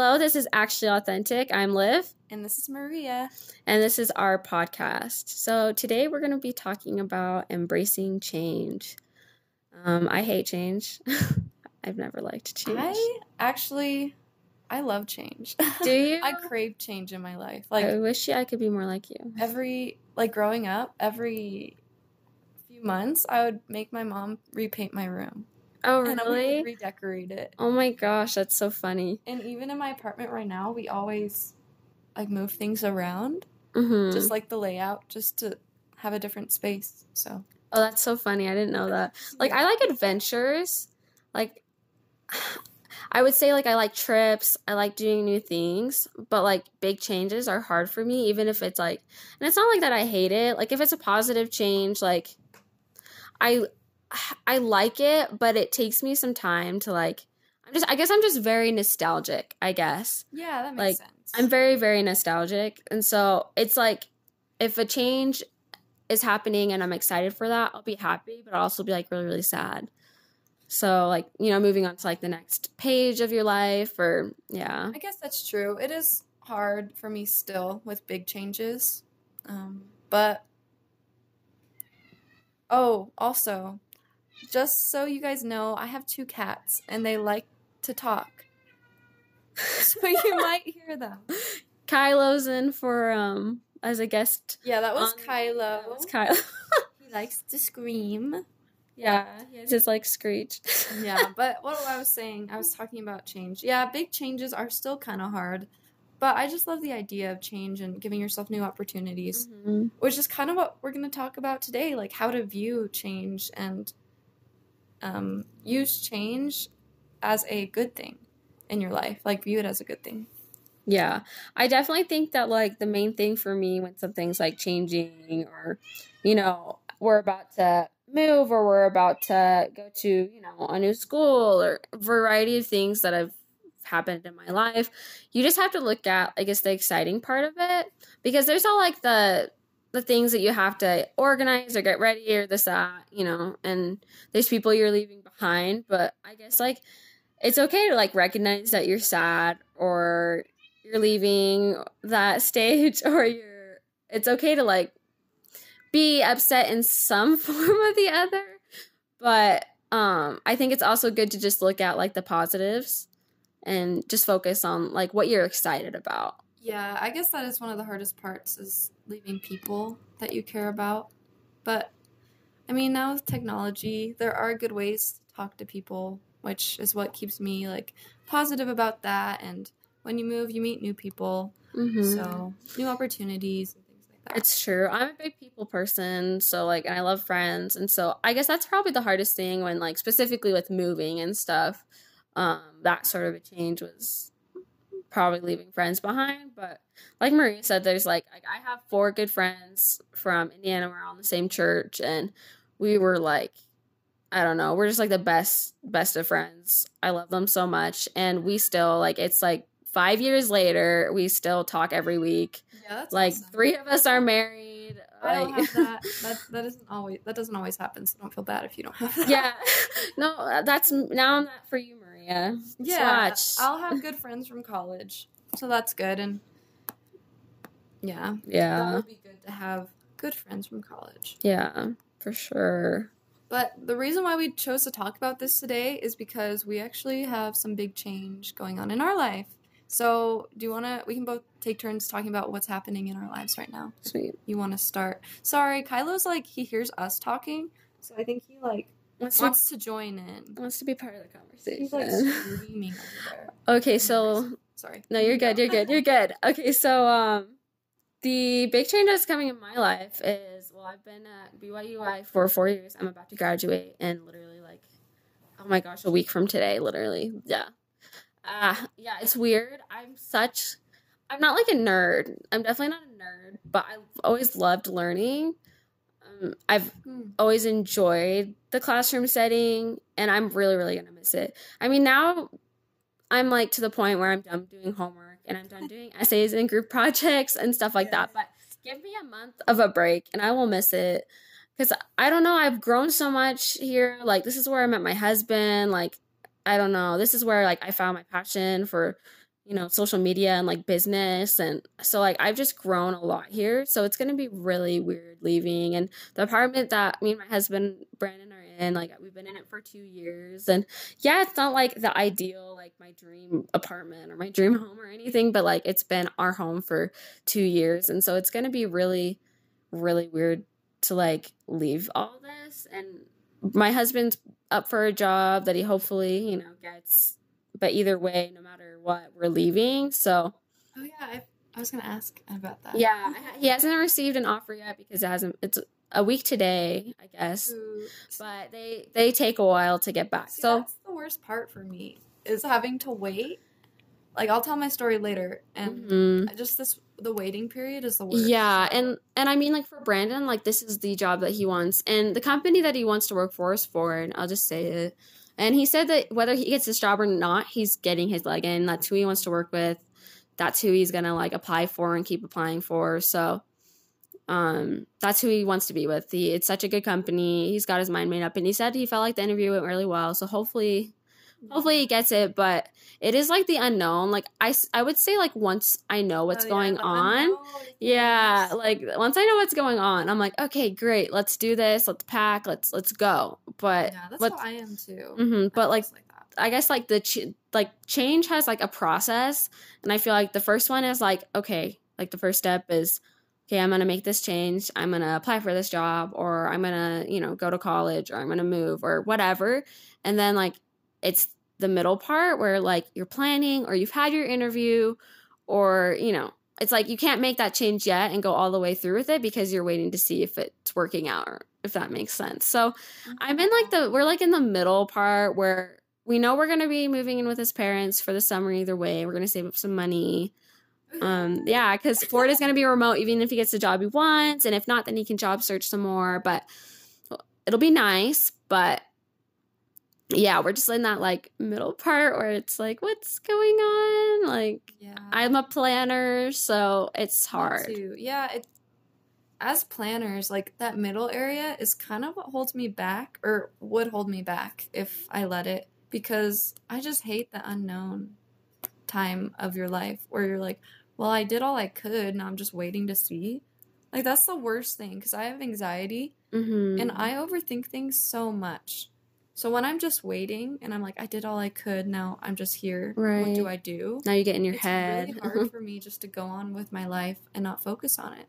Hello, this is Actually Authentic. I'm Liv. And this is Maria. And this is our podcast. So today we're going to be talking about embracing change. Um, I hate change. I've never liked change. I actually, I love change. Do you? I crave change in my life. Like I wish I could be more like you. every, like growing up, every few months, I would make my mom repaint my room. Oh, And I would really? redecorate it. Oh my gosh, that's so funny. And even in my apartment right now, we always like move things around, hmm just like the layout, just to have a different space. So oh, that's so funny. I didn't know that. Like, I like adventures. Like, I would say, like, I like trips. I like doing new things. But, like, big changes are hard for me, even if it's like, and it's not like that I hate it. Like, if it's a positive change, like, I, I like it, but it takes me some time to, like, I'm just, I guess I'm just very nostalgic, I guess. yeah, that Like, makes sense. I'm very, very nostalgic. And so it's like if a change is happening and I'm excited for that, I'll be happy, but I'll also be like really, really sad. So like, you know, moving on to like the next page of your life or yeah. I guess that's true. It is hard for me still with big changes. Um, but oh, also, just so you guys know, I have two cats and they like to talk. So you might hear them. Kylo's in for um as a guest. Yeah, that was on- Kylo. That was Kylo. he likes to scream. yeah, he his like screech. Yeah, but what I was saying, I was talking about change. Yeah, big changes are still kind of hard, but I just love the idea of change and giving yourself new opportunities. Mhm. which is kind of what we're going to talk about today like how to view change and um, use change as a good thing in your life like view it as a good thing. Yeah, I definitely think that like the main thing for me when something's like changing or, you know, we're about to move or we're about to go to, you know, a new school or variety of things that have happened in my life, you just have to look at, I guess, the exciting part of it because there's all like the the things that you have to organize or get ready or this that, you know, and there's people you're leaving behind, but I guess like it's okay to like recognize that you're sad or you're leaving that stage or you're it's okay to like be upset in some form or the other. But um i think it's also good to just look at like the positives and just focus on like what you're excited about yeah i guess that is one of the hardest parts is leaving people that you care about but i mean now with technology there are good ways to talk to people which is what keeps me like positive about that and when you move you meet new people mm-hmm. so new opportunities and things like that It's true. I'm a big people person, so like, and I love friends, and so I guess that's probably the hardest thing when like specifically with moving and stuff. Um, that sort of a change was probably leaving friends behind. But like Maria said, there's like, like I have four good friends from Indiana. We're all in the same church, and we were like, I don't know, we're just like the best best of friends. I love them so much, and we still like it's like five years later, we still talk every week yeah that's like awesome. three of us are married I don't have that. That that isn't always that doesn't always happen. So don't feel bad if you don't have that. yeah no that's now i'm not for you maria yeah. Uh, Swatch. I'll have good friends from college, so that's good. And yeah, yeah, that yeah would be good to have good friends from college. yeah for sure But the reason why we chose to talk about this today is because we actually have some big change going on in our life. So, do you want to? We can both take turns talking about what's happening in our lives right now. sweet You want to start? Sorry, Kylo's like he hears us talking, so I think he like wants, wants to join in. wants to be part of the conversation. He's like conversation screaming over there. okay so Sorry. no you're good you're good you're good okay so um the big change that's coming in my life is well i've been at byui for four years i'm about to graduate and literally like oh my gosh a week from today literally yeah uh yeah it's weird i'm such i'm not like a nerd i'm definitely not a nerd but i've always loved learning um, i've Hmm. always enjoyed the classroom setting and I'm really, really gonna miss it. I mean now I'm like to the point where I'm done doing homework and I'm done doing essays and group projects and stuff like that. But give me a month of a break and I will miss it. Cause I don't know, I've grown so much here. Like this is where I met my husband. Like, I don't know. This is where like I found my passion for, you know, social media and like business. And so, like, I've just grown a lot here. So it's going to be really weird leaving. And the apartment that me and my husband, Brandon, are in, like, we've been in it for two years. And yeah, it's not like the ideal, like, my dream apartment or my dream home or anything, but like, it's been our home for two years. And so it's going to be really, really weird to like leave all this. And my husband's up for a job that he hopefully, you know, gets but either way, no matter what, we're leaving. So, oh yeah, I, I was gonna ask about that. Yeah, he hasn't received an offer yet because it hasn't. It's a week today, I guess. Oops. But they they take a while to get back. See, so that's the worst part for me is having to wait. Like I'll tell my story later, and mm-hmm. just this the waiting period is the worst. Yeah, and and I mean like for Brandon, like this is the job that he wants, and the company that he wants to work for is Ford. I'll just say it. And he said that whether he gets this job or not, he's getting his leg in. That's who he wants to work with. That's who he's gonna like apply for and keep applying for. So um that's who he wants to be with. He, it's such a good company. He's got his mind made up and he said he felt like the interview went really well. So hopefully hopefully he gets it, but it is like the unknown. Like I, I would say like once I know what's oh, going on, yeah, like once I know what's going on, I'm like, okay, great, let's do this, let's pack, let's let's go. But yeah, that's what I am too. Mm-hmm, but like, like I guess like the ch- like change has like a process, and I feel like the first one is like okay, like the first step is okay, I'm gonna make this change, I'm gonna apply for this job, or I'm gonna you know go to college, or I'm gonna move, or whatever, and then like it's the middle part where like you're planning or you've had your interview or you know it's like you can't make that change yet and go all the way through with it because you're waiting to see if it's working out or if that makes sense so i'm in like the we're like in the middle part where we know we're going to be moving in with his parents for the summer either way we're going to save up some money um yeah because ford is going to be remote even if he gets the job he wants and if not then he can job search some more but it'll be nice but yeah, we're just in that like middle part where it's like, what's going on? Like, yeah. I'm a planner, so it's hard. Yeah, it, as planners, like that middle area is kind of what holds me back, or would hold me back if I let it, because I just hate the unknown time of your life where you're like, well, I did all I could, and I'm just waiting to see. Like that's the worst thing because I have anxiety mm-hmm. and I overthink things so much so when I'm just waiting and I'm like, I did all I could, now I'm just here. Right. What do I do? Now you get in your it's head. It's really hard for me just to go on with my life and not focus on it.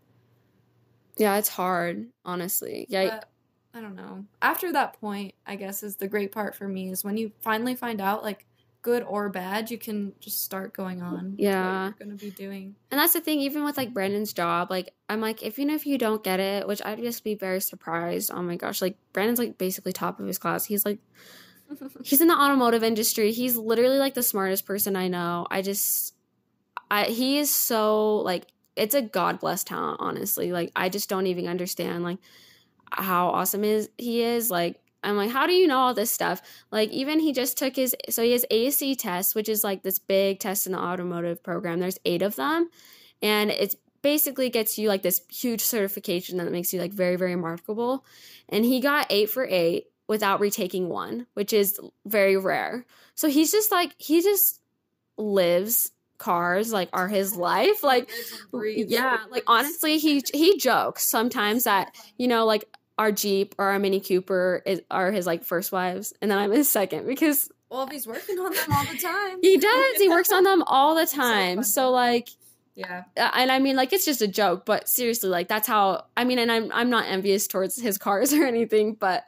Yeah, it's hard, honestly. Yeah. But, I don't know. After that point, I guess is the great part for me is when you finally find out like good or bad, you can just start going on. Yeah, going to be doing. And that's the thing. Even with like Brandon's job, like I'm like, even if you don't get it, which I'd just be very surprised. Oh my gosh, like Brandon's like basically top of his class. He's like, he's in the automotive industry. He's literally like the smartest person I know. I just, I he is so like it's a god blessed talent. Honestly, like I just don't even understand like how awesome is he is like I'm like, how do you know all this stuff? Like, even he just took his, so he has ASE test, which is like this big test in the automotive program. There's eight of them. And it's basically gets you like this huge certification that makes you like very, very remarkable. And he got eight for eight without retaking one, which is very rare. So he's just like, he just lives cars like are his life like yeah like honestly he he jokes sometimes that you know like our Jeep or our Mini Cooper is, are his like first wives, and then I'm his second because well, he's working on them all the time, he does. He works on them all the time. So, so like, yeah. And I mean, like, it's just a joke, but seriously, like, that's how. I mean, and I'm I'm not envious towards his cars or anything, but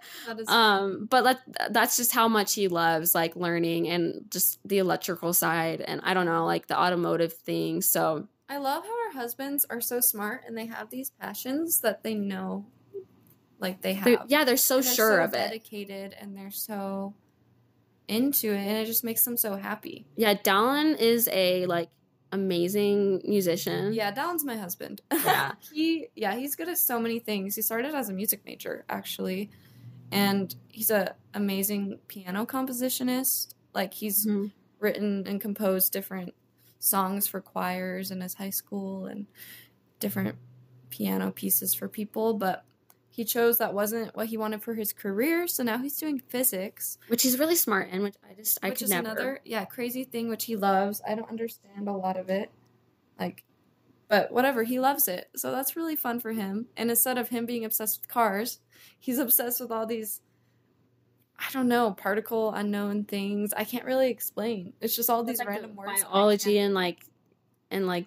um, but let, that's just how much he loves like learning and just the electrical side, and I don't know, like the automotive thing. So I love how our husbands are so smart and they have these passions that they know like they have. They're, yeah, they're so they're sure so of dedicated it. Dedicated and they're so into it and it just makes them so happy. Yeah, Dallin is a like amazing musician. Yeah, Dallin's my husband. Yeah. he yeah, he's good at so many things. He started as a music major actually. And he's a amazing piano compositionist. Like he's mm-hmm. written and composed different songs for choirs in his high school and different piano pieces for people, but he chose that wasn't what he wanted for his career. So now he's doing physics, which he's really smart in, which I just I which could is never. another yeah crazy thing which he loves. I don't understand a lot of it, like, but whatever he loves it. So that's really fun for him. And instead of him being obsessed with cars, he's obsessed with all these. I don't know particle unknown things. I can't really explain. It's just all It's these like random the words. biology and like and like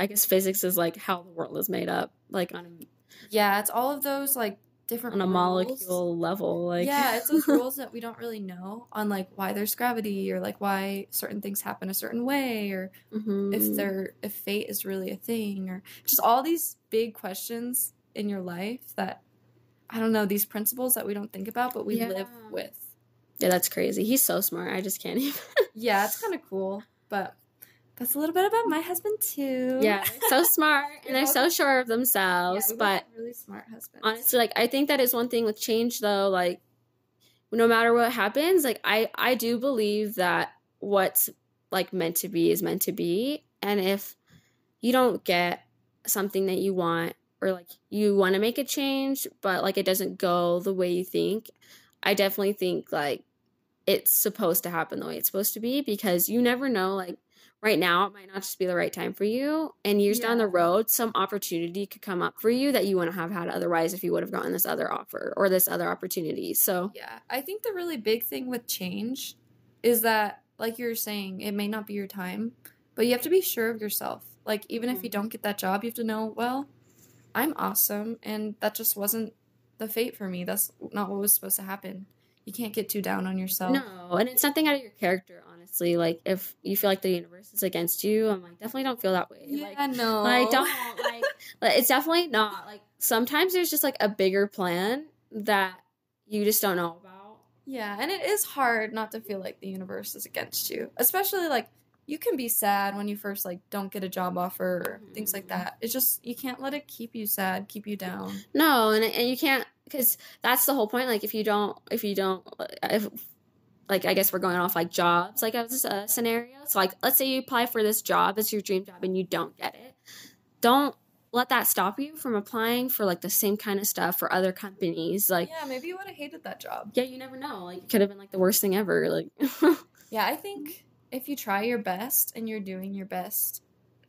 I guess physics is like how the world is made up, like on a, Yeah, it's all of those like different on a rules. molecule level. Like yeah, it's those rules that we don't really know on like why there's gravity or like why certain things happen a certain way or Mhm. if they're if fate is really a thing or just all these big questions in your life that I don't know these principles that we don't think about but we Yeah. live with. yeah, that's crazy. He's so smart. I just can't even. Yeah, it's kind of cool, but that's a little bit about my husband too. yeah, so smart and they're so sure of themselves. both but really smart husband. honestly, like I think that is one thing with change, though. Like no matter what happens, like I I do believe that what's like meant to be is meant to be, and if you don't get something that you want or like you want to make a change but like it doesn't go the way you think i definitely think like it's supposed to happen the way it's supposed to be because you never know like right now it might not just be the right time for you and years down the road some opportunity could come up for you that you wouldn't have had otherwise if you would have gotten this other offer or this other opportunity so Yeah, I think the really big thing with change is that, like you were saying, it may not be your time, but you have to be sure of yourself. Like, even if you Mhm. don't get that job, you have to know, well, I'm awesome, and that just wasn't the fate for me. That's not what was supposed to happen. You can't get too down on yourself. no and it's nothing out of your character honestly like if you feel like the universe is against you i'm like definitely don't feel that way Yeah, like no. Like, don't like. It's definitely not like. Sometimes there's just like a bigger plan that you just don't know about. Yeah, and it is hard not to feel like the universe is against you, especially like you can be sad when you first like don't get a job offer or things like Mhm. that. It's just you can't let it keep you sad, keep you down. No, and and you can't because that's the whole point. Like, if you don't, if you don't, if like I guess we're going off like jobs, like as a scenario. So like, let's say you apply for this job, it's your dream job, and you don't get it. Don't let that stop you from applying for like the same kind of stuff for other companies. Like, yeah, maybe you would have hated that job. yeah, you never know. Like, it could have been like the worst thing ever. Like, Yeah, I think if you try your best and you're doing your best,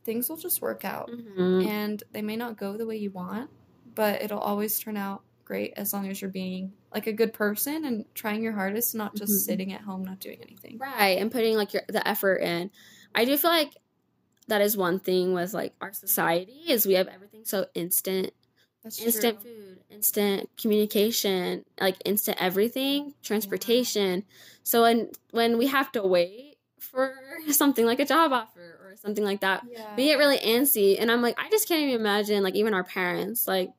things will just work out. Mhm. And they may not go the way you want, but it'll always turn out great as long as you're being like a good person and trying your hardest, not just Mhm. sitting at home not doing anything. right and putting like your the effort in i do feel like that is one thing with like our society is we have everything so instant That's instant true. food instant communication like instant everything transportation so when when we have to wait for something like a job offer or something like that Yeah. we get really antsy and i'm like i just can't even imagine like even our parents like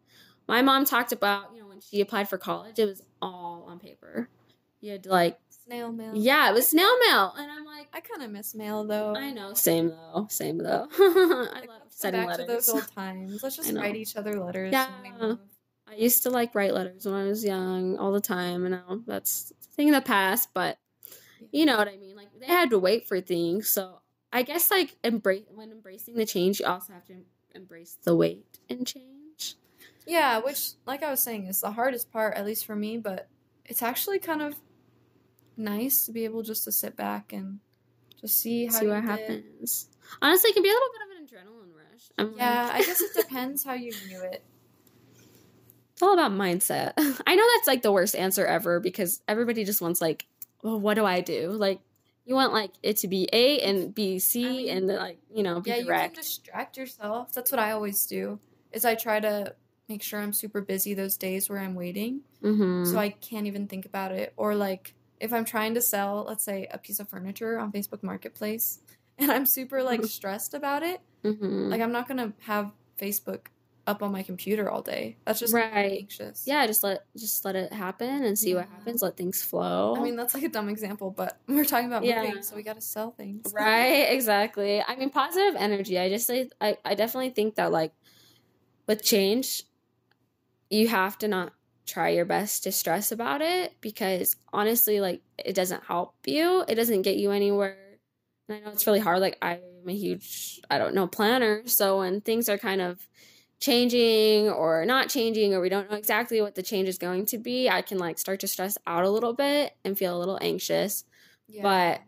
my mom talked about you know she applied for college it was all on paper you had to like Snail mail. yeah, it was snail mail, and I'm like, I kind of miss mail though. I know, same though, same though. I Like, love sending back letters. to those old times. Let's just write each other letters. Yeah. when we move. I used to like write letters when I was young all the time, and now that's a thing in the past. But you know what I mean? Like they had to wait for things, so I guess like embrace when embracing the change, you also have to embrace the wait and change. Yeah, which, like I was saying, is the hardest part, at least for me. But it's actually kind of nice to be able just to sit back and just see how See what did. happens. Honestly, it can be a little bit of an adrenaline rush. I'm Yeah, like- I guess it depends how you view it. It's all about mindset. I know that's like the worst answer ever because everybody just wants like, well, what do I do? Like you want like it to be A and B, C, I mean, and like you know be yeah, you can distract yourself. That's what I always do. Is I try to make sure I'm super busy those days where I'm waiting, mm-hmm. so I can't even think about it. Or like if I'm trying to sell, let's say, a piece of furniture on Facebook Marketplace, and I'm super like stressed about it, mm-hmm. like I'm not gonna have Facebook up on my computer all day. That's just Right. anxious. yeah, just let just let it happen and see what happens. Let things flow. I mean that's like a dumb example, but we're talking about Yeah. moving, so we gotta sell things. right? Exactly. I mean, positive energy. I just say I I definitely think that like with change, you have to not try your best to stress about it because honestly, like it doesn't help you. It doesn't get you anywhere. And I know it's really hard. Like I'm a huge I don't know planner, so when things are kind of changing or not changing or we don't know exactly what the change is going to be, I can like start to stress out a little bit and feel a little anxious. Yeah. But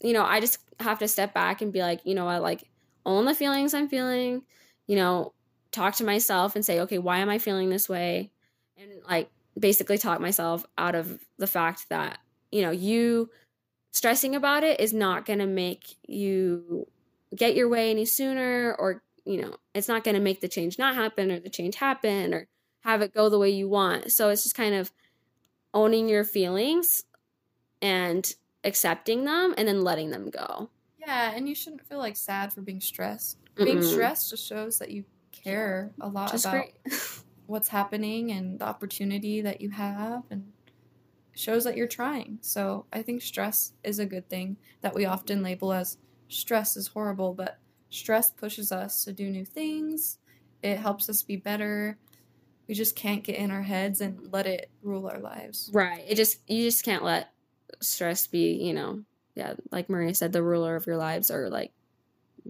you know, I just have to step back and be like, you know what, like own the feelings I'm feeling, you know, talk to myself and say, okay, why am I feeling this way? And like basically talk myself out of the fact that, you know, you stressing about it is not going to make you get your way any sooner or, you know, it's not going to make the change not happen or the change happen or have it go the way you want. So it's just kind of owning your feelings and accepting them and then letting them go. Yeah, and you shouldn't feel like sad for being stressed. Being stressed just shows that you care a lot about what's happening and the opportunity that you have and shows that you're trying. So I think stress is a good thing that we often label as stress is horrible, but stress pushes us to do new things. It helps us be better. We just can't get in our heads and let it rule our lives. Right. It just you just can't let stress be, you know, yeah, like Maria said, the ruler of your lives or like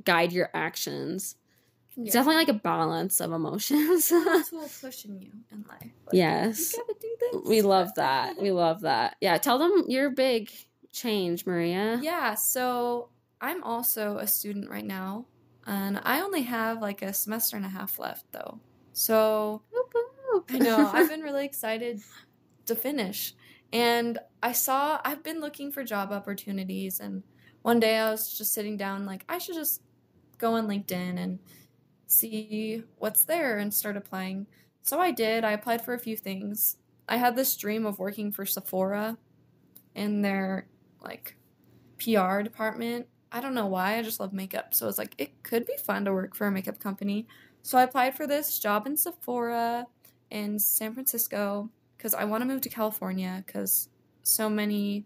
guide your actions. It's Yeah. definitely like a balance of emotions. a tool pushing you in life. Like, yes. You gotta do this. We love that. We love that. Yeah, tell them your big change, Maria. Yeah, so I'm also a student right now, and I only have like a semester and a half left though. So Whoop, whoop. I know I've been really excited to finish. And I saw I've been looking for job opportunities and one day I was just sitting down like I should just go on LinkedIn and see what's there and start applying. So I did. I applied for a few things. I had this dream of working for Sephora in their like PR department. I don't know why. I just love makeup. So it's like it could be fun to work for a makeup company. So I applied for this job in Sephora in San Francisco because I want to move to California because so many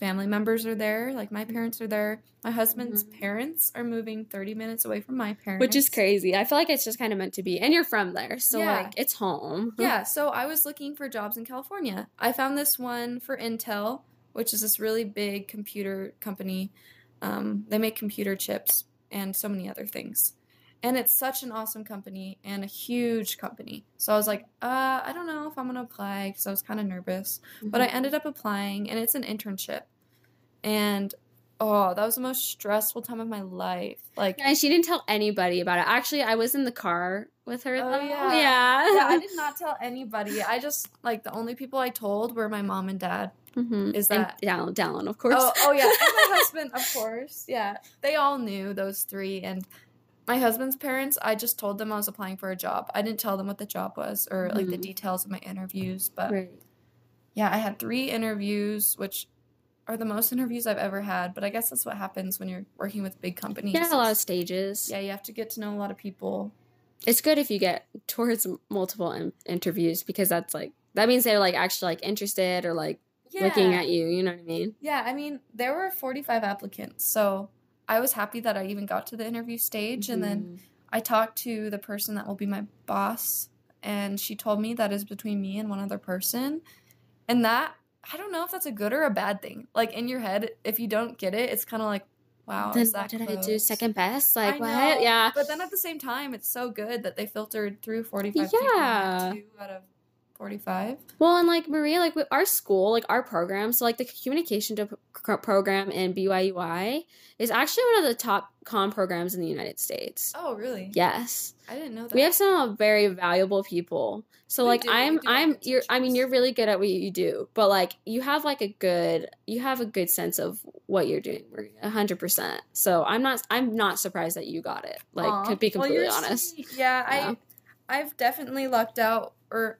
family members are there. Like my parents are there. My husband's Mhm. parents are moving 30 minutes away from my parents. Which is crazy. I feel like it's just kind of meant to be. And you're from there. So Yeah. like it's home. Yeah, so I was looking for jobs in California. I found this one for Intel, which is this really big computer company. Um, they make computer chips and so many other things. And it's such an awesome company and a huge company. So I was like, uh, I don't know if I'm going to apply because I was kind of nervous. But I Mm-hmm. ended up applying, and it's an internship. And oh, that was the most stressful time of my life. Like, And she didn't tell anybody about it. Actually, I was in the car with her. Oh, yeah. Yeah. yeah, I did not tell anybody. I just, like, the only people I told were my mom and dad. Mhm. Is And that- Dallin, Dallin, of course. Oh, oh yeah, and my husband, of course. Yeah, they all knew those three, and my husband's parents. I just told them I was applying for a job. I didn't tell them what the job was or like the Mhm. details of my interviews. But Right. yeah, I had three interviews, which are the most interviews I've ever had. But I guess that's what happens when you're working with big companies. Yeah, a lot of stages. yeah, you have to get to know a lot of people. It's good if you get towards multiple in- interviews because that's like that means they're like actually like interested or like Yeah. looking at you. You know what I mean? Yeah, I mean, there were 45 applicants, so I was happy that I even got to the interview stage. And then Mhm. I talked to the person that will be my boss, and she told me that is between me and one other person. And that, I don't know if that's a good or a bad thing. Like in your head, if you don't get it, it's kind of like, wow, then is what did I do? Second best? I Like what? know, Yeah. But then at the same time, it's so good that they filtered through 45 Yeah. people, two out of 45. Well, and like Maria, like with our school, like our program, so like the communication program in BYUI is actually one of the top com programs in the United States. Oh, really? Yes. I didn't know that. We have some uh, very valuable people. So We like do, I'm I'm you're I mean you're really good at what you do, but like you have like a good you have a good sense of what you're doing, Maria, a hundred percent. So I'm not I'm not surprised that you got it. Like Aw. to be completely you're honest. Yeah, Yeah. I I've definitely lucked out or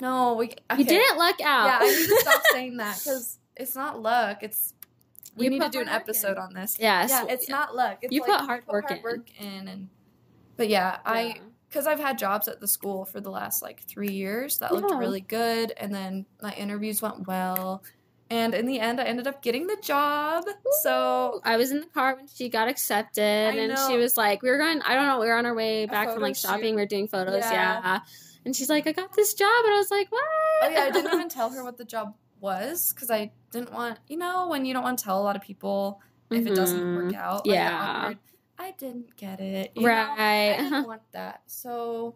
no, we okay. You didn't luck out. Yeah, I need to stop saying that cuz it's not luck. It's we You need to do an episode on this. Yes. Yeah, it's not luck. It's You like put hard work in. work in and but yeah, I because I've had jobs at the school for the last like three years that looked really good, and then my interviews went well, and in the end, I ended up getting the job. So I was in the car when she got accepted, and she was like, "We were going. I don't know. We were on our way back from like shopping. shoot. We are doing photos. Yeah. And she's like, "I got this job," and I was like, "What?" oh yeah, I didn't even tell her what the job was because I didn't want you know when you don't want to tell a lot of people if it doesn't work Mhm. out. like, Yeah. I didn't get it. you know? Right. I didn't want that. So,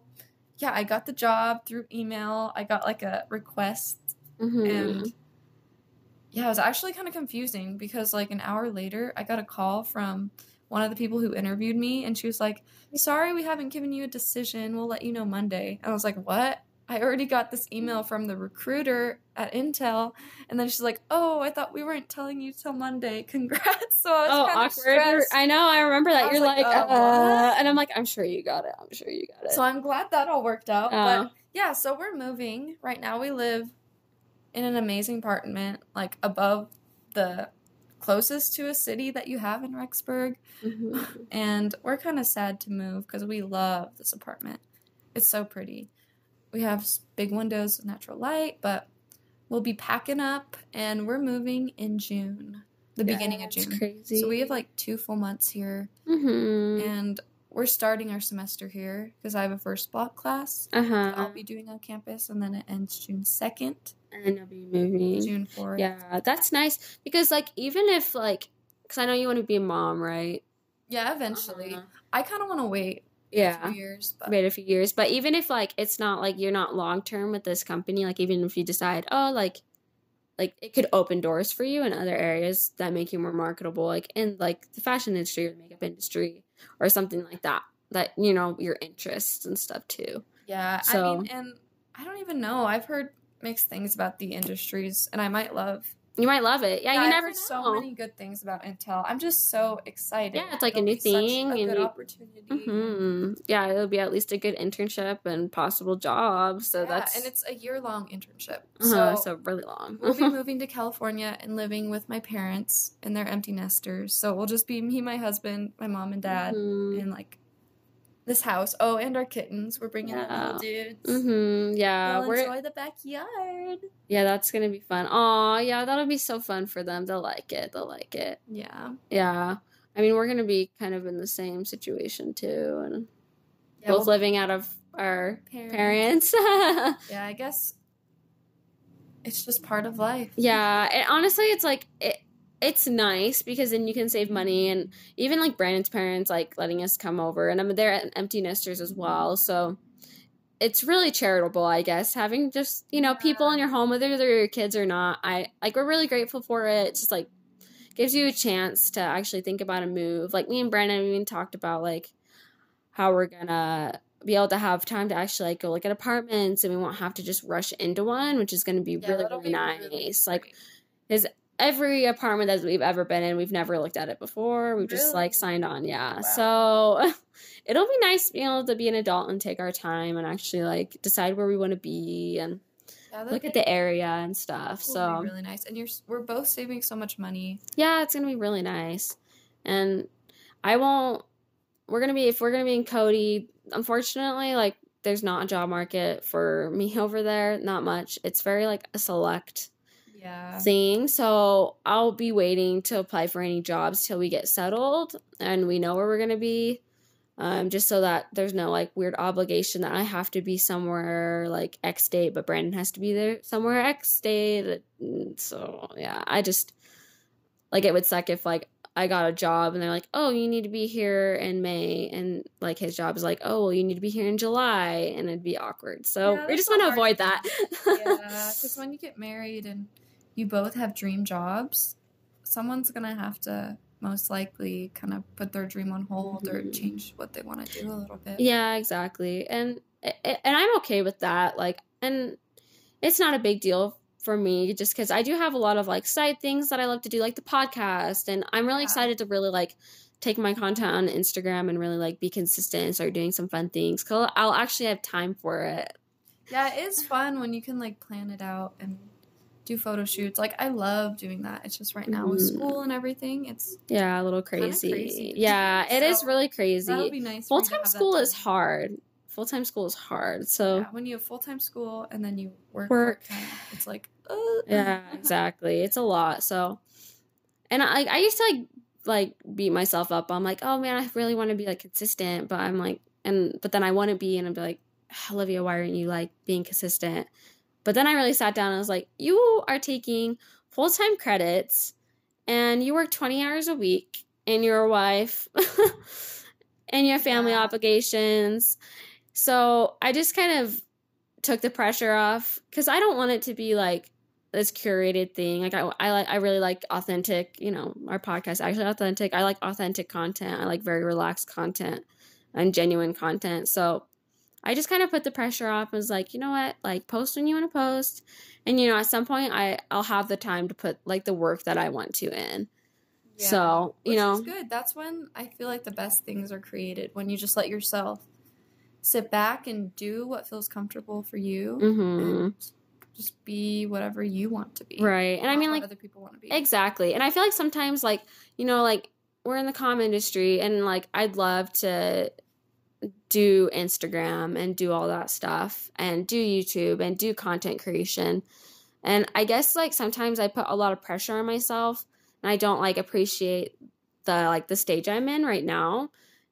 yeah, I got the job through email. I got like a request Mhm. and yeah, it was actually kind of confusing because like an hour later, I got a call from one of the people who interviewed me, and she was like, "Sorry, we haven't given you a decision. We'll let you know Monday." And I was like, "What?" I already got this email from the recruiter at Intel, and then she's like, "Oh, I thought we weren't telling you till Monday. Congrats!" So I was Oh, kind of awkward. stressed. I know. I remember that. I You're like, like, uh, uh, and I'm like, I'm sure you got it. I'm sure you got it. So I'm glad that all worked out. Oh. But yeah, so we're moving. Right now we live in an amazing apartment, like above the closest to a city that you have in Rexburg. Mm-hmm. And we're kind of sad to move because we love this apartment. It's so pretty. We have big windows with natural light, but we'll be packing up and we're moving in June, the yeah, beginning of June. Crazy. So we have like two full months here. Mm-hmm. And we're starting our semester here because I have a first block class uh-huh. I'll be doing on campus, and then it ends June 2nd. NW movie. June 4th. Yeah, that's nice because like even if like cuz I know you want to be a mom, right? Yeah, eventually. Uh-huh. I kind of want to wait. Yeah. A years, but. Wait a few years, but even if like it's not like you're not long term with this company, like even if you decide, oh, like like it could open doors for you in other areas that make you more marketable, like in like the fashion industry or the makeup industry or something like that. That you know your interests and stuff too. Yeah, so, I mean, and I don't even know. I've heard mixed things about the industries, and I might love. You might love it. Yeah, you I've never know. so many good things about Intel. I'm just so excited. Yeah, it's like a It'll new be such thing, a and good you- opportunity. hmm Yeah, it'll be at least a good internship and possible job. So yeah, that's and it's a year long internship. uh So so really long. we'll be moving to California and living with my parents and their empty nesters. So we'll just be me, my husband, my mom and dad, Mhm. in like this house. Oh, and our kittens. We're bringing Yeah. little dudes. Mhm, Yeah, They'll we're enjoy the backyard. yeah, that's gonna be fun. Oh, yeah, that'll be so fun for them. They'll like it. They'll like it. Yeah. Yeah, I mean, we're gonna be kind of in the same situation too, and Yeah, both well, living out of our parents. parents. Yeah, I guess it's just part of life. yeah, and honestly, it's like it. It's nice because then you can save money, and even like Brandon's parents like letting us come over, and I mean they're empty nesters as well, so it's really charitable, I guess, having just you know people in your home, whether they're your kids or not. I like we're really grateful for it. It's just like gives you a chance to actually think about a move. Like me and Brandon we even talked about like how we're gonna be able to have time to actually like go look at apartments, and we won't have to just rush into one, which is gonna be Yeah, really really be nice. really like great. Every apartment that we've ever been in, we've never looked at it before. We've just like signed on, yeah. Wow. So it'll be nice being able to be an adult and take our time and actually like decide where we want to be and yeah, look at the area and stuff. So really nice. And you're we're both saving so much money. yeah, it's gonna be really nice. And I won't. We're gonna be if we're gonna be in Cody. Unfortunately, like there's not a job market for me over there. Not much. It's very like a select Yeah. thing. So I'll be waiting to apply for any jobs till we get settled and we know where we're gonna be. Um, just so that there's no like weird obligation that I have to be somewhere like X date, but Brandon has to be there somewhere X date. Mm, So yeah, I just like it would suck if like I got a job and they're like, oh, you need to be here in May, and like his job is like, oh, well, you need to be here in July, and it'd be awkward. So Yeah, we just want to avoid that. yeah, because when you get married and you both have dream jobs, someone's gonna have to most likely kind of put their dream on hold or Mhm. change what they want to do a little bit. Yeah, exactly. And and I'm okay with that. Like and it's not a big deal for me just cuz I do have a lot of like side things that I love to do like the podcast and I'm really Yeah. excited to really like take my content on Instagram and really like be consistent and start doing some fun things cuz I'll actually have time for it. Yeah, it is fun when you can like plan it out and do photo shoots. Like I love doing that. It's just right now with Mhm. school and everything, it's Yeah, a little crazy. crazy. Yeah, it is So, really crazy. be nice. for you to Full-time have that school is hard. Full-time school is hard. So Yeah, when you have full time school and then you work Work. time, it's like uh. yeah exactly it's a lot so and i i used to like like beat myself up i'm like oh man i really want to be like consistent but i'm like and but then i want to be and I'm like olivia why aren't you like being consistent but then i really sat down and i was like you are taking full-time credits and you work 20 hours a week and you're a wife and you have family Yeah. obligations. So I just kind of took the pressure off because I don't want it to be like this curated thing. Like I, I like, I really like authentic. You know, our podcast is actually authentic. I like authentic content. I like very relaxed content and genuine content. So I just kind of put the pressure off. and was like, you know what, like post when you want to post, and you know, at some point, I I'll have the time to put like the work that I want to in. Yeah. So you Which know, good. That's when I feel like the best things are created when you just let yourself sit back and do what feels comfortable for you hmm and just be whatever you want to be. right. And I mean, like other people want to be. Exactly. And I feel like sometimes like, you know, like we're in the comm industry and like I'd love to do Instagram and do all that stuff and do YouTube and do content creation. And I guess like sometimes I put a lot of pressure on myself and I don't like appreciate the like the stage I'm in right now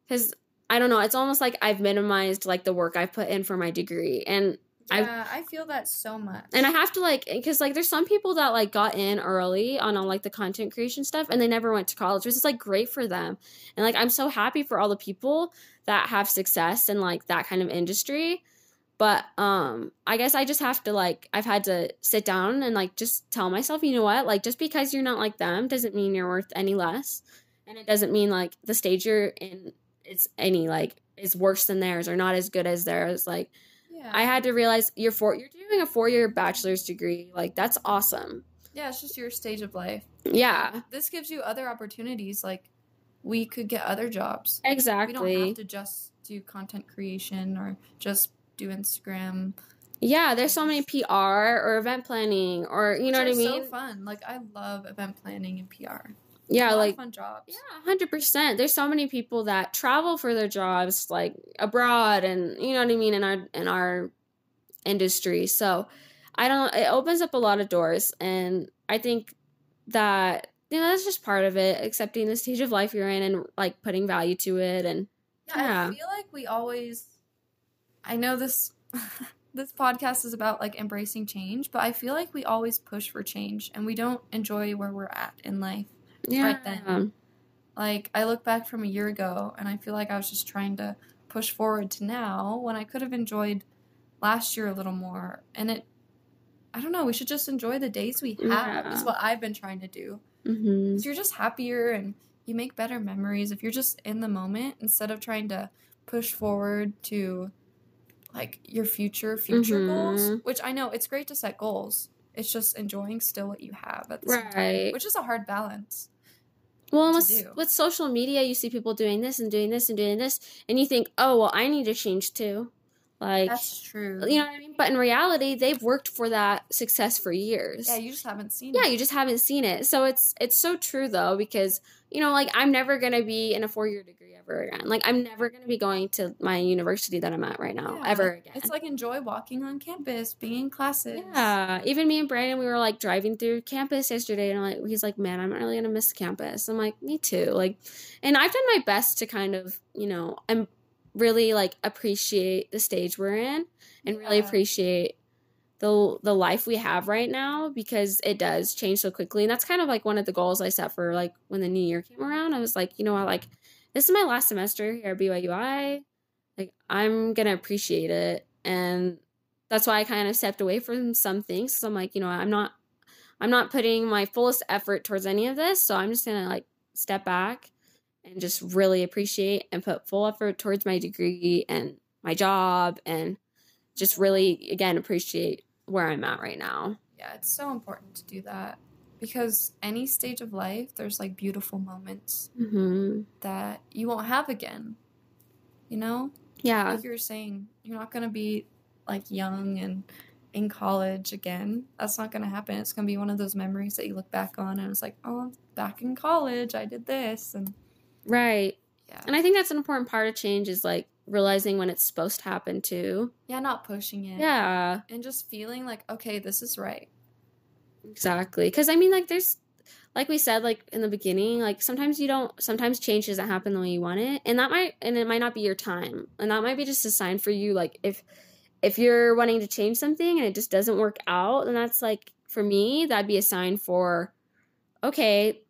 cuz I don't know, it's almost like I've minimized like the work I've put in for my degree and yeah, I feel that so much. and I have to like, because like there's some people that like got in early on all like the content creation stuff and they never went to college, which is like great for them. And like I'm so happy for all the people that have success in like that kind of industry. But um I guess I just have to like I've had to sit down and like just tell myself, you know what? Like just because you're not like them doesn't mean you're worth any less. And it doesn't mean like the stage you're in it's any like is worse than theirs or not as good as theirs. Like yeah. I had to realize you're four you're doing a four year bachelor's degree. Like that's awesome. Yeah, it's just your stage of life. Yeah. This gives you other opportunities. Like we could get other jobs. Exactly. We don't have to just do content creation or just do Instagram. Yeah, there's so many PR or event planning or you know what I mean? So fun. Like I love event planning and PR. Yeah, A lot of like fun jobs. yeah, hundred percent. There's so many people that travel for their jobs like abroad and you know what I mean in our in our industry. So I don't it opens up a lot of doors and I think that you know that's just part of it, accepting the stage of life you're in and like putting value to it and Yeah, Yeah. I feel like we always. I know this. this podcast is about like embracing change, but I feel like we always push for change, and we don't enjoy where we're at in life. Yeah. Right then. Like I look back from a year ago, and I feel like I was just trying to push forward to now when I could have enjoyed last year a little more. And it, I don't know. We should just enjoy the days we have. Yeah. Is what I've been trying to do. hmm 'Cause you're just happier and you make better memories if you're just in the moment instead of trying to push forward to like your future future goals Mhm. which i know it's great to set goals it's just enjoying still what you have at the same time Right. which is a hard balance Well, with, with social media, you see people doing this and doing this and doing this, and you think, oh, well, I need to change too. Like, that's true you know what I mean? But in reality, they've worked for that success for years. yeah you just haven't seen yeah, it you just haven't seen it. So it's it's so true though because you know, like I'm never gonna be in a four year degree ever again. Like I'm never gonna be going to my university that I'm at right now Yeah. ever again. it's like enjoy walking on campus being in classes Yeah, even me and Brandon, we were like driving through campus yesterday, and I'm like, he's like, man, I'm really gonna miss campus. I'm like, me too. Like, and I've done my best to kind of, you know, I'm really like appreciate the stage we're in, and really appreciate the the life we have right now because it does change so quickly, and that's kind of like one of the goals I set for like when the new year came around. I was like, you know what, like this is my last semester here at BYUI. Like I'm gonna appreciate it, and that's why I kind of stepped away from some things. So I'm like, you know, I'm not, I'm not putting my fullest effort towards any of this. So I'm just gonna like step back and just really appreciate and put full effort towards my degree and my job, and just really again appreciate where I'm at right now. yeah it's so important to do that because any stage of life there's like beautiful moments hmm that you won't have again. You know? Yeah, Like you were saying, you're not going to be like young and in college again. That's not going to happen. It's going to be one of those memories that you look back on and it's like, oh, back in college, I did this. And right. yeah. And I think that's an important part of change is like realizing when it's supposed to happen too. yeah, not pushing it. Yeah. And just feeling like, okay, this is right. Exactly. Because I mean, like, there's, like we said, like in the beginning, like sometimes you don't, sometimes change doesn't happen the way you want it, and that might, and it might not be your time, and that might be just a sign for you. Like if, if you're wanting to change something and it just doesn't work out, then that's like for me, that'd be a sign for, okay,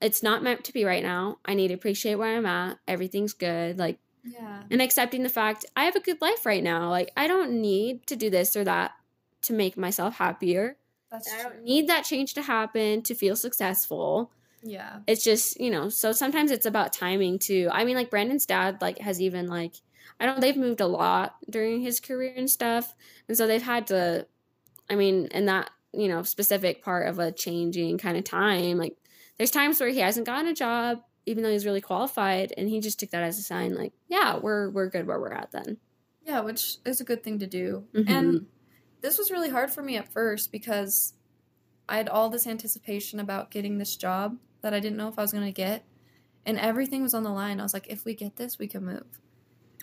it's not meant to be right now. I need to appreciate where I'm at. Everything's good. Like, Yeah. and accepting the fact I have a good life right now. Like, I don't need to do this or that to make myself happier. That's I true. don't need that change to happen to feel successful. Yeah. It's just, you know, so sometimes it's about timing too. I mean, like Brandon's dad like has even like I don't they've moved a lot during his career and stuff. And so they've had to I mean, in that, you know, specific part of a changing kind of time, like there's times where he hasn't gotten a job even though he's really qualified and he just took that as a sign like, yeah, we're we're good where we're at then. Yeah, which is a good thing to do. Mhm. And this was really hard for me at first because I had all this anticipation about getting this job that I didn't know if I was going to get. And everything was on the line. I was like, if we get this, we can move.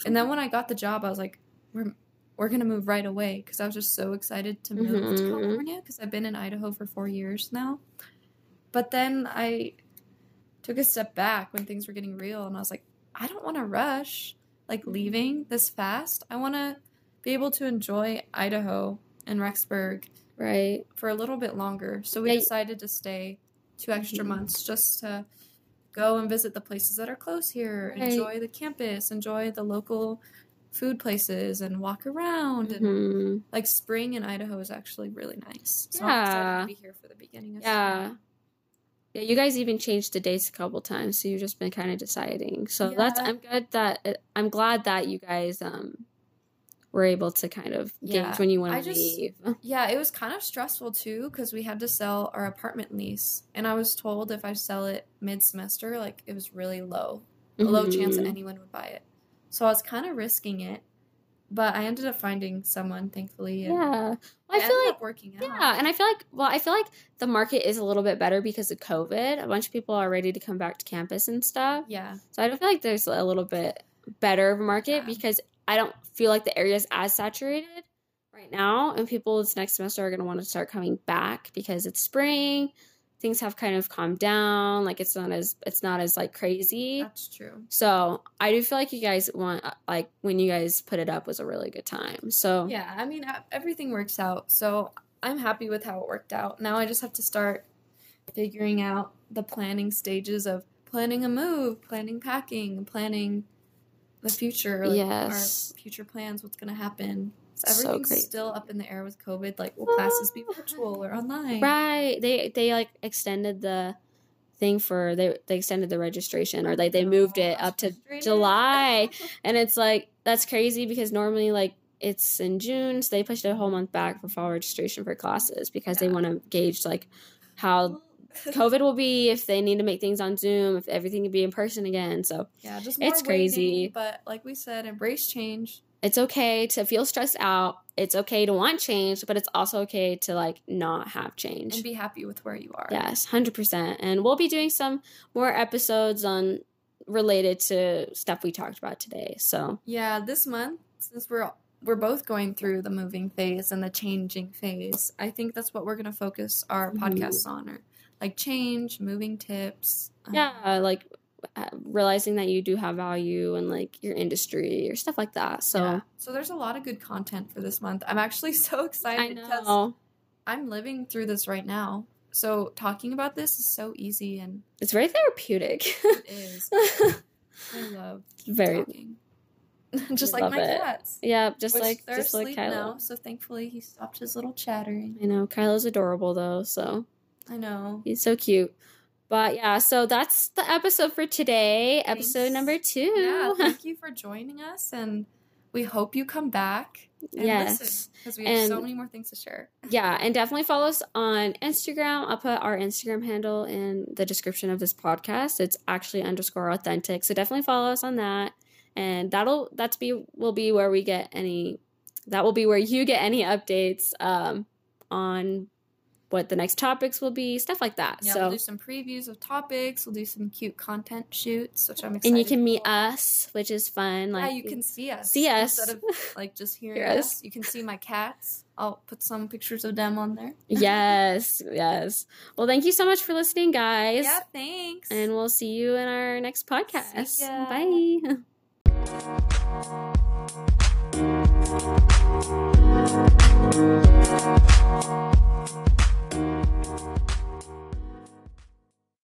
And then when I got the job, I was like, we're, we're going to move right away because I was just so excited to move to Mhm. California because I've been in Idaho for four years now. But then I took a step back when things were getting real and I was like, I don't want to rush like leaving this fast. I want to be able to enjoy Idaho and Rexburg Right. for a little bit longer. So we Yeah. decided to stay two extra Mhm. months just to go and visit the places that are close here, Right. enjoy the campus, enjoy the local food places and walk around and Mhm. like spring in Idaho is actually really nice. So I'm Yeah. excited to be here for the beginning of Yeah. spring. Yeah, you guys even changed the dates a couple times, so you've just been kind of deciding. So that's I'm good that I'm glad that you guys um were able to kind of gauge Yeah, when you want to leave. Yeah, it was kind of stressful too because we had to sell our apartment lease, and I was told if I sell it mid semester, like it was really low, a low chance that Mhm. anyone would buy it. So I was kind of risking it, but I ended up finding someone, thankfully. Yeah, I feel like working out. yeah, and I feel like well, I feel like the market is a little bit better because of COVID. A bunch of people are ready to come back to campus and stuff. yeah, So I don't feel like there's a little bit better of a market Yeah. because I don't feel like the area is as saturated right now, and people this next semester are going to want to start coming back because it's spring. Things have kind of calmed down. Like it's not as it's not as like crazy. that's true. So I do feel like you guys want like when you guys put it up was a really good time. So Yeah, I mean uh, everything works out, so I'm happy with how it worked out. Now I just have to start figuring out the planning stages of planning a move, planning packing, planning the future, like Yes. our future plans, what's going to happen. So So everything's crazy. still up in the air with COVID. Like, will classes be virtual or online? right, they they like extended the thing for they they extended the registration or like they oh, moved it Oh, up to. July. And it's like that's crazy because normally like it's in June, so they pushed it a whole month back for fall registration for classes because they want to gauge like how COVID will be if they need to make things on Zoom, if everything can be in person again. So yeah, just It's more crazy. but like we said, embrace change. It's okay to feel stressed out. It's okay to want change, but it's also okay to like not have change. and be happy with where you are. Yes, hundred percent. And we'll be doing some more episodes on related to stuff we talked about today. So Yeah, this month since we're we're both going through the moving phase and the changing phase, I think that's what we're going to focus our Mhm. podcasts on, or like change, moving tips. um, yeah, like Uh, realizing that you do have value and like your industry or stuff like that. So yeah. So there's a lot of good content for this month. I'm actually so excited because know I'm living through this right now. So talking about this is so easy and it's very therapeutic. it is. I love very talking. just like my it. cats. yeah, just which like they're just like asleep Kylo. now, so thankfully he stopped his little chattering. I know Kylo's adorable though, so I know. he's so cute. But yeah, so that's the episode for today, Thanks. episode number two. Yeah, thank you for joining us, and we hope you come back and yes. because we have so many more things to share. Yeah, and definitely follow us on Instagram. I'll put our Instagram handle in the description of this podcast. It's actually underscore authentic. So definitely follow us on that. And that'll that's be will be where we get any that will be where you get any updates um on what the next topics will be, stuff like that. Yeah, so we'll do some previews of topics. We'll do some cute content shoots, which I'm excited. and you can meet for. us, which is fun. Like yeah, you can see us. see us. instead of like just hearing Hear us. us. You can see my cats. I'll put some pictures of them on there. yes, yes. Well, thank you so much for listening, guys. Yeah, thanks. And we'll see you in our next podcast. Bye.